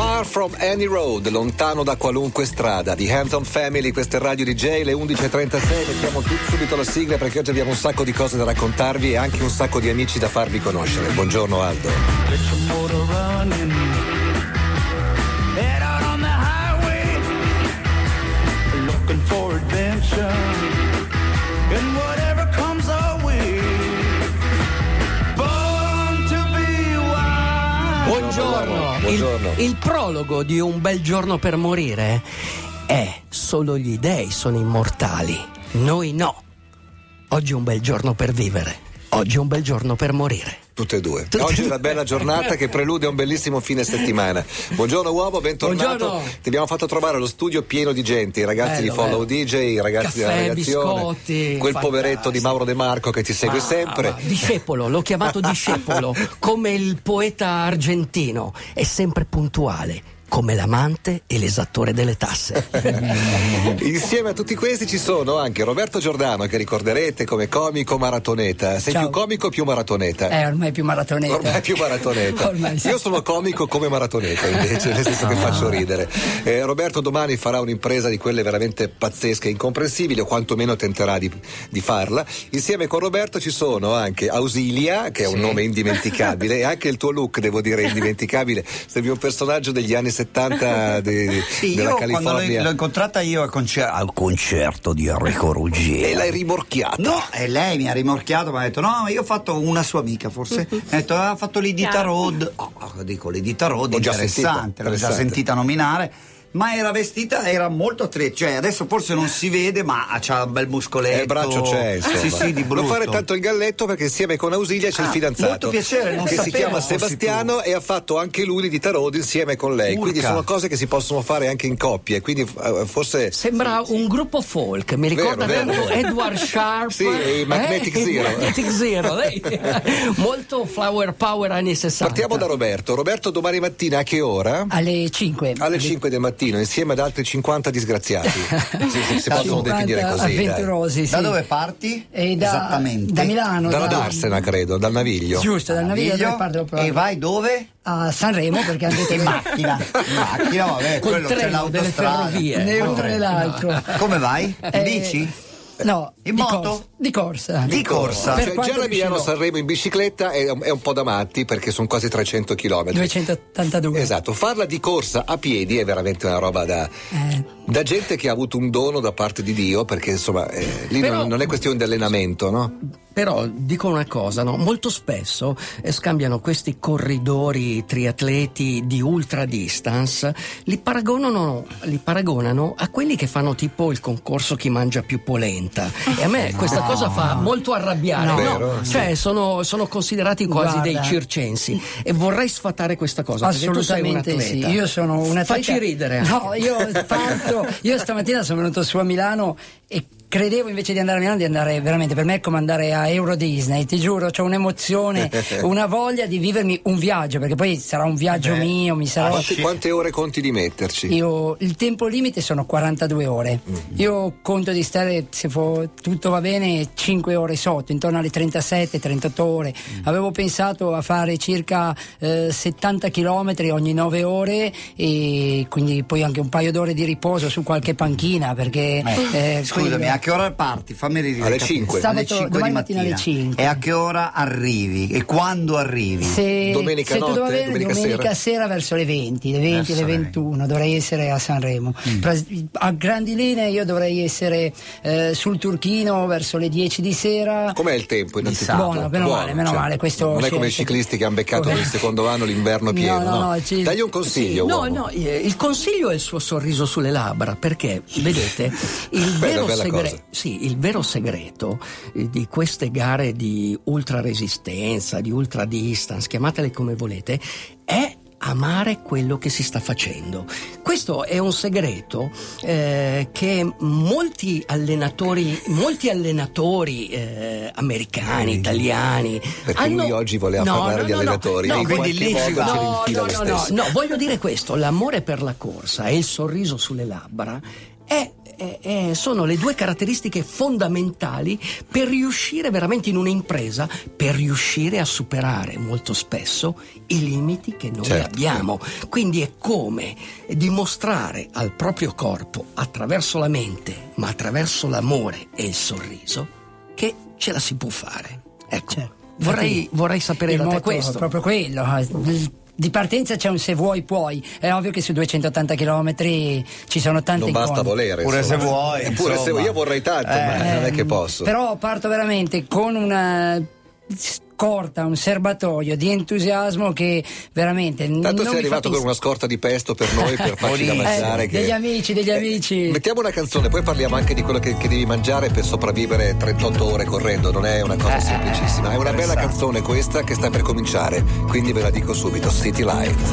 Far from any road, lontano da qualunque strada. Di Hampton Family, questa è Radio DJ, le 11.36. Mettiamo subito la sigla perché oggi abbiamo un sacco di cose da raccontarvi e anche un sacco di amici da farvi conoscere. Buongiorno Aldo. Looking for adventure Buongiorno. Buongiorno. Il, il prologo di Un bel giorno per morire è solo gli dei sono immortali, noi no. Oggi è un bel giorno per vivere, oggi è un bel giorno per morire. Tutte e due. Tutte Oggi è una bella giornata che prelude a un bellissimo fine settimana. Buongiorno uomo, bentornato. Buongiorno. Ti abbiamo fatto trovare lo studio pieno di gente, i ragazzi Bello, di Follow bello. DJ, i ragazzi Caffè, della redazione, biscotti, quel poveretto di fantastico. Mauro De Marco che ti segue Ah, sempre. ma discepolo, l'ho chiamato discepolo, come il poeta argentino, è sempre puntuale, come l'amante e l'esattore delle tasse. Insieme a tutti questi ci sono anche Roberto Giordano, che ricorderete come comico maratoneta. Sei Ciao. più comico o più maratoneta? Eh, ormai più maratoneta. Ormai più maratoneta. Ormai sì. Io sono comico come maratoneta invece, nel senso che faccio ridere. Eh, Roberto domani farà un'impresa di quelle veramente pazzesche e incomprensibili, o quantomeno tenterà di, di farla. Insieme con Roberto ci sono anche Ausilia, che è un nome indimenticabile, e anche il tuo look, devo dire, è indimenticabile. Sembri un personaggio degli anni 70 de- Sì, della io quando l'ho, California. l'ho incontrata io al, concer- al concerto di Enrico Ruggeri. E l'hai rimorchiata. No, e lei mi ha rimorchiato, mi ha detto: No, io ho fatto una sua amica, forse. Mi ha detto: Ha fatto l'Edita Road. Oh, dico l'Edita Road, già interessante, l'ho già sentita nominare. Ma era vestita, era molto attrezza, cioè adesso forse non si vede, ma c'ha un bel muscoletto. Eh, il braccio c'è, insomma. Sì, sì, di brutto. Non fare tanto il galletto perché insieme con Ausilia c'è il Ah, fidanzato. molto piacere, non che si sapevo chiama fossi Sebastiano e ha fatto anche lui di Tarot insieme con lei. Urca. Quindi sono cose che si possono fare anche in coppie. Quindi eh, forse. Sembra un gruppo folk, mi ricorda Vero, vero, tanto vero. Edward Sharp. Sì, e i Magnetic eh, Zero. Magnetic Zero, lei. molto flower power anni 60. Partiamo da Roberto. Roberto, domani mattina a che ora? Alle 5. Alle 5 del mattino, insieme ad altri 50 disgraziati. si, si- si possono 50 definire così. avventurosi, sì. Da dove parti? E da, Esattamente. da Milano. Dalla da- Darsena, credo, dal Naviglio. Giusto, dal Naviglio proprio. E vai dove? a Sanremo perché hanno detto In macchina. In macchina, vabbè, Col quello c'è treno delle l'autostrada. ferrovie. né uno né l'altro. Come vai? Eh, bici? No, In di moto? corsa- Di corsa. Di corsa. Per Cioè, già la. Milano-Sanremo in bicicletta è, un- è un po' da matti perché sono quasi 300 km. 282. Esatto, farla di corsa a piedi è veramente una roba da, Eh. Da gente che ha avuto un dono da parte di Dio, perché insomma eh, lì Però- non, non è questione di allenamento, no? Però dico una cosa, no? molto spesso eh, scambiano questi corridori triatleti di ultra distance, li paragonano, li paragonano a quelli che fanno tipo il concorso chi mangia più polenta. E a me questa cosa fa molto arrabbiare. No. no? Vero? Cioè sono, sono considerati quasi Guarda. dei circensi e vorrei sfatare questa cosa. perché tu sei un Assolutamente sì, atleta. io sono un atleta. Facci ridere. No, io parto, io stamattina sono venuto su a Milano e credevo invece di andare a Milano di andare veramente per me è come andare a Euro Disney, ti giuro, ho un'emozione, una voglia di vivermi un viaggio, perché poi sarà un viaggio Beh, mio, mi sarò Quante, quante ore conti di metterci? io, il tempo limite sono 42 ore. Io conto di stare, se fo- tutto va bene, 5 ore sotto, intorno alle 37-38 ore. Avevo pensato a fare circa eh, 70 km ogni 9 ore e quindi poi anche un paio d'ore di riposo su qualche panchina perché... eh, Scusami, quindi- che ora parti? Fammi ridire. Alle capire. 5. Sabato- alle 5 domani di mattina alle 5. E a che ora arrivi? E quando arrivi? Se, Domenica se notte? bene, Domenica domenica, sera? sera? verso le 20, le 20, Verso le le 21 dovrei essere a Sanremo. Pras- A grandi linee io dovrei essere eh, sul Turchino verso le 10 di sera. Com'è il tempo innanzitutto? Buono, meno male, meno male, questo non è sì, come i sì. ciclisti che hanno beccato il secondo anno l'inverno pieno. No, no, no, ci- Dagli un consiglio. No, uomo. no, eh, il consiglio è il suo sorriso sulle labbra, perché vedete, il Bella, vero, bella cosa. sì, il vero segreto eh, di queste gare di ultra resistenza, di ultra distance, chiamatele come volete, è amare quello che si sta facendo. Questo è un segreto eh, che molti allenatori, molti allenatori eh, americani, italiani Perché hanno- lui oggi voleva parlare di allenatori, no, in quindi lì ci No, no, no, no, no, voglio dire questo, l'amore per la corsa e il sorriso sulle labbra è è- è- sono le due caratteristiche fondamentali per riuscire veramente in un'impresa, per riuscire a superare molto spesso i limiti che noi Certo. abbiamo. Quindi è come dimostrare al proprio corpo, attraverso la mente, ma attraverso l'amore e il sorriso, che ce la si può fare. Ecco, Certo. vorrei, vorrei sapere il da te questo. proprio quello. Eh, Di partenza c'è un se vuoi puoi. È ovvio che su 280 km ci sono tante Non basta icone. volere. Pure insomma. se vuoi, Eppure se io vorrei tanto, Eh, ma non è che posso. Però parto veramente con una scorta, un serbatoio di entusiasmo che veramente Tanto non sei arrivato con una scorta di pesto per noi, per farci da mangiare. Eh, che- degli amici, degli amici. Mettiamo una canzone, poi parliamo anche di quello che, che devi mangiare per sopravvivere 38 ore correndo. Non è una cosa Eh, semplicissima. È una bella canzone questa che sta per cominciare. Quindi ve la dico subito: City Lights.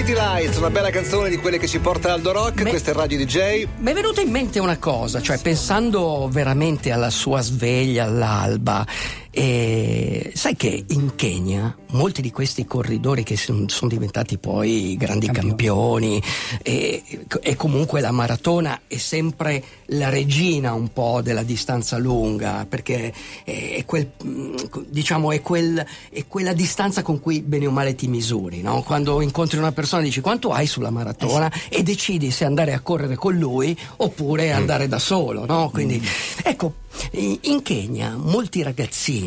City Lights, una bella canzone di quelle che ci porta Aldo Rock. Beh. Questa è Radio DJ. Mi è venuta in mente una cosa, cioè pensando veramente alla sua sveglia all'alba, e sai che in Kenya molti di questi corridori che sono diventati poi grandi campioni, e, e comunque la maratona è sempre la regina un po' della distanza lunga perché è, quel, mm, diciamo, è, quel, è quella distanza con cui bene o male ti misuri, no? quando incontri una persona dici quanto hai sulla maratona e decidi se andare a correre con lui oppure andare da solo. No? Quindi, ecco, in in Kenya molti ragazzini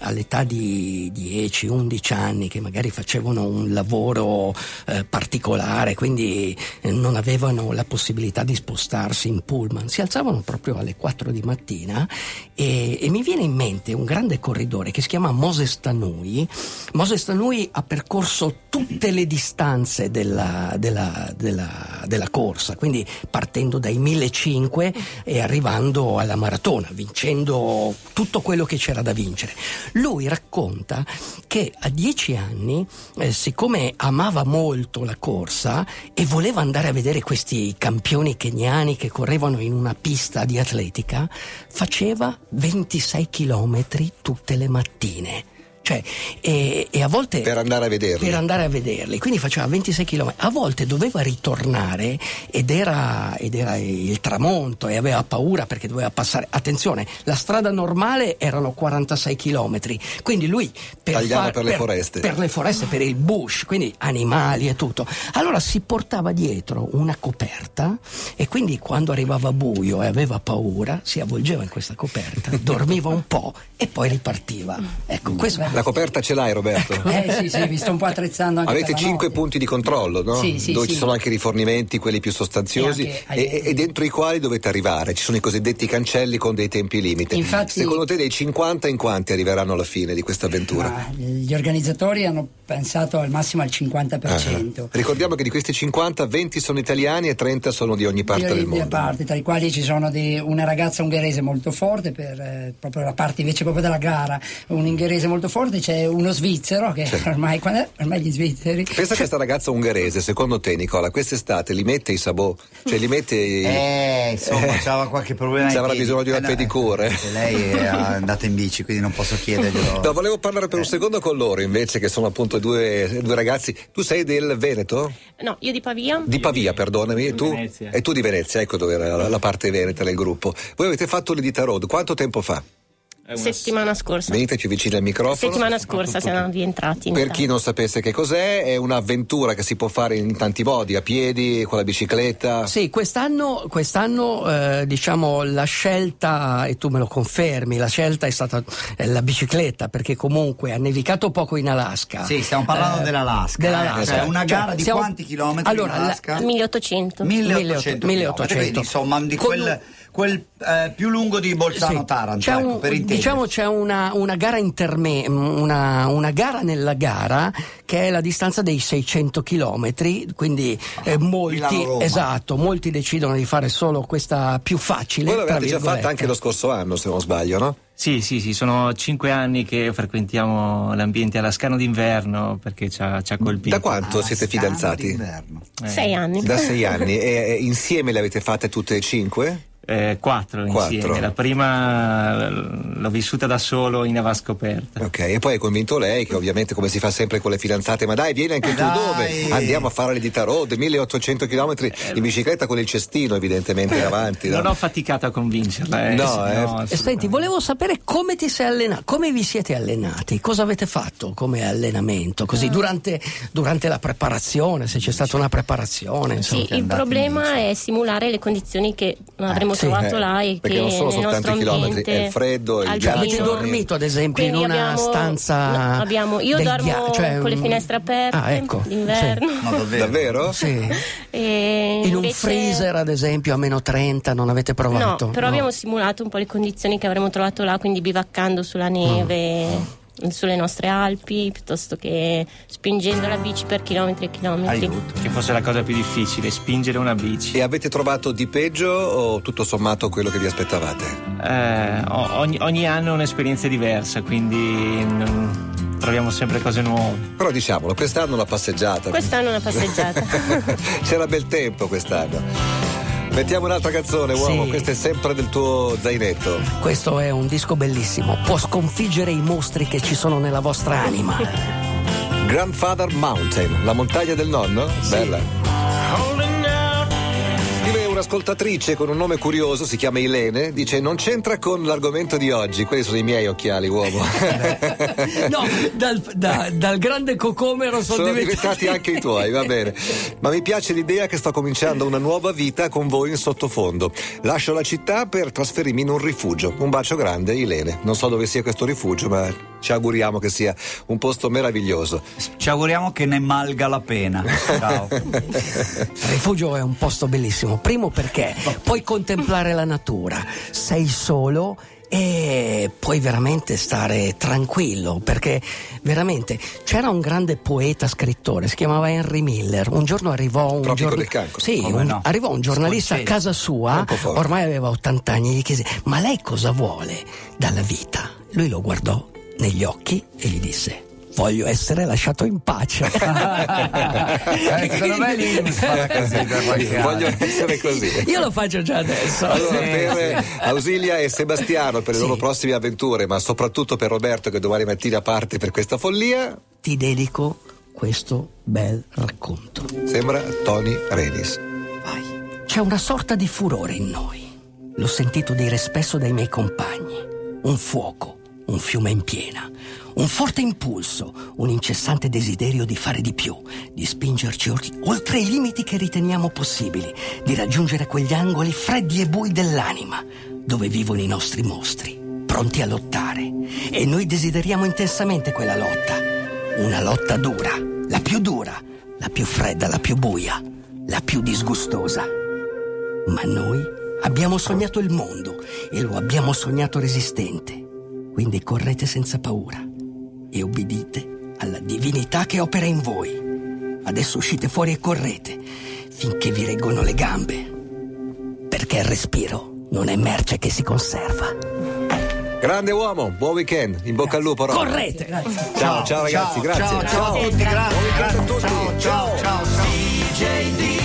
all'età di 10-11 anni che magari facevano un lavoro eh, particolare, quindi eh, non avevano la possibilità di spostarsi in pullman, si alzavano proprio alle 4 di mattina e, e mi viene in mente un grande corridore che si chiama Moses Tanui. Moses Tanui ha percorso tutte le distanze della, della- della- della corsa, quindi partendo dai 1500 e arrivando alla maratona, vincendo tutto quello che c'era da vincere. Lui racconta che a dieci anni, eh, siccome amava molto la corsa e voleva andare a vedere questi campioni keniani che correvano in una pista di atletica, faceva 26 chilometri tutte le mattine. Cioè, e, e a volte Per andare a vederli. per andare a vederli, quindi faceva 26 km. A volte doveva ritornare ed era, ed era il tramonto e aveva paura perché doveva passare. Attenzione, la strada normale erano 46 km, quindi lui per, Tagliava far- per le foreste. per le foreste, per il bush, quindi animali e tutto. Allora si portava dietro una coperta e quindi quando arrivava buio e aveva paura si avvolgeva in questa coperta, dormiva un po' e poi ripartiva. Ecco, questo La coperta ce l'hai, Roberto? Eh sì, sì, mi sto un po' attrezzando anche Avete per la 5 notte. punti di controllo, no? Sì, sì, Dove sì. ci sono anche i rifornimenti, quelli più sostanziosi, E anche- e, e- dentro i quali dovete arrivare. Ci sono i cosiddetti cancelli con dei tempi limite. Infatti- Secondo te dei 50 in quanti arriveranno alla fine di questa avventura? Ma gli organizzatori hanno pensato al massimo al 50%. Ah. Ricordiamo che di questi 50, 20 sono italiani e 30 sono di ogni parte del di- di mondo. parte, tra i quali ci sono di- una ragazza ungherese molto forte per eh, proprio la parte invece proprio della gara, un ungherese molto forte, c'è uno svizzero che ormai, quando è- ormai gli svizzeri Pensa a questa ragazza ungherese, secondo te Nicola, quest'estate li mette i sabò? Cioè li mette i... Eh, insomma, c'aveva qualche problema. Avrà bisogno di una Eh, pedicure. eh, Lei è andata in bici, quindi non posso chiederglielo. No, volevo parlare per un secondo con loro invece, che sono appunto due, due ragazzi. Tu sei del Veneto? No, io di Pavia. Di Pavia, perdonami. Tu? Venezia. E tu di Venezia, ecco dove era la, la parte veneta del gruppo. Voi avete fatto l'Edita Road, quanto tempo fa? Settimana scorsa. Veniteci vicino al microfono. Settimana scorsa siamo rientrati. Per Italia. chi non sapesse che cos'è, è un'avventura che si può fare in tanti modi, a piedi, con la bicicletta. Sì, quest'anno, quest'anno eh, diciamo la scelta, e tu me lo confermi, la scelta è stata eh, la bicicletta, perché comunque ha nevicato poco in Alaska. Sì, stiamo parlando dell'Alaska, dell'Alaska. eh, cioè una gara di stiamo- quanti chilometri Allora, in la- Alaska? 1800. 1800 1800. Quindi, insomma di Con quel, quel, eh, più lungo di Bolzano Sì. Taranto C'è ecco, un- per intenderci. diciamo c'è una, una gara interme, una, una gara nella gara che è la distanza dei 600 km, quindi eh, molti, Milano-Roma. esatto, molti decidono di fare solo questa più facile. Voi l'avete già fatta anche lo scorso anno, se non sbaglio, no? Sì, sì, sì, sono cinque anni che frequentiamo l'ambiente alascano d'inverno perché ci ha, ci ha colpito. Da quanto siete fidanzati? Eh, Sei anni. Da sei anni. E, e insieme le avete fatte tutte e cinque? Eh, quattro, Quattro. insieme. La prima eh, l'ho vissuta da solo in ava scoperta. Ok, e poi hai convinto lei, che ovviamente come si fa sempre con le fidanzate, ma dai, vieni anche tu Dai. dove? Andiamo a fare l'Edita Road, 1800 km in bicicletta con il cestino, evidentemente, in avanti. no? Non ho faticato a convincerla. Eh. No, eh. Assolutamente. senti, volevo sapere come ti sei allenato, come vi siete allenati, cosa avete fatto come allenamento, così durante, durante la preparazione, se c'è stata una preparazione. Insomma. Sì, il problema è simulare le condizioni che avremmo sì, trovato eh, là e perché che non sono soltanto i chilometri, è il freddo, il alpino. ghiaccio. Avete dormito ad esempio in Quindi una abbiamo- stanza no, abbiamo- io dormo ghia- cioè, con le un- finestre aperte Ah, ecco, d'inverno. No, davvero. Davvero? Sì. E In un invece- freezer ad esempio a meno 30 non avete provato? No, però abbiamo simulato un po' le condizioni che avremmo trovato là, quindi bivaccando sulla neve. Sulle nostre Alpi piuttosto che spingendo la bici per chilometri e chilometri. Aiuto. Che fosse la cosa più difficile, spingere una bici. E avete trovato di peggio o tutto sommato quello che vi aspettavate? Eh, ogni, ogni anno è un'esperienza diversa, quindi mm, troviamo sempre cose nuove. Però diciamolo, quest'anno una passeggiata. Quest'anno una passeggiata. C'era bel tempo quest'anno. Mettiamo un'altra canzone, uomo, Sì. questo è sempre del tuo zainetto. Questo è un disco bellissimo, può sconfiggere i mostri che ci sono nella vostra anima. Grandfather Mountain, la montagna del nonno? Bella. Un'ascoltatrice con un nome curioso, si chiama Ilene, dice non c'entra con l'argomento di oggi, quelli sono i miei occhiali, uomo. No, dal, da- dal grande cocomero sono, sono diventati anche i tuoi, va bene. Ma mi piace l'idea che sto cominciando una nuova vita con voi in sottofondo. Lascio la città per trasferirmi in un rifugio. Un bacio grande, Ilene. Non so dove sia questo rifugio, ma ci auguriamo che sia un posto meraviglioso. Ci auguriamo che ne malga la pena. Ciao. Il rifugio è un posto bellissimo. Primo perché puoi contemplare la natura, sei solo e puoi veramente stare tranquillo perché veramente c'era un grande poeta scrittore si chiamava Henry Miller un giorno arrivò un, Tropico giorn- del Cancro. Sì, un- no? arrivò un giornalista Scorsese. a casa sua ormai aveva 80 anni gli chiese ma lei cosa vuole dalla vita lui lo guardò negli occhi e gli disse voglio essere lasciato in pace Eh, secondo me così anno. Voglio essere così. io lo faccio già adesso Allora, per Ausilia e Sebastiano per le Sì. loro prossime avventure, ma soprattutto per Roberto che domani mattina parte per questa follia, ti dedico questo bel racconto. sembra Tony Redis. Vai. C'è una sorta di furore in noi. L'ho sentito dire spesso dai miei compagni. Un fuoco, un fiume in piena, un forte impulso, un incessante desiderio di fare di più, di spingerci oltre i limiti che riteniamo possibili, di raggiungere quegli angoli freddi e bui dell'anima, dove vivono i nostri mostri, pronti a lottare. E noi desideriamo intensamente quella lotta. Una lotta dura, la più dura, la più fredda, la più buia, la più disgustosa. Ma noi abbiamo sognato il mondo e lo abbiamo sognato resistente. Quindi correte senza paura e obbedite alla divinità che opera in voi. Adesso uscite fuori e correte finché vi reggono le gambe. Perché il respiro non è merce che si conserva. Grande uomo, buon weekend, in bocca al lupo. Rob. Correte! Ciao, ciao ragazzi, grazie. Ciao, ciao a tutti, grazie, Buon weekend a grazie. tutti. Ciao, ciao, ciao. ciao.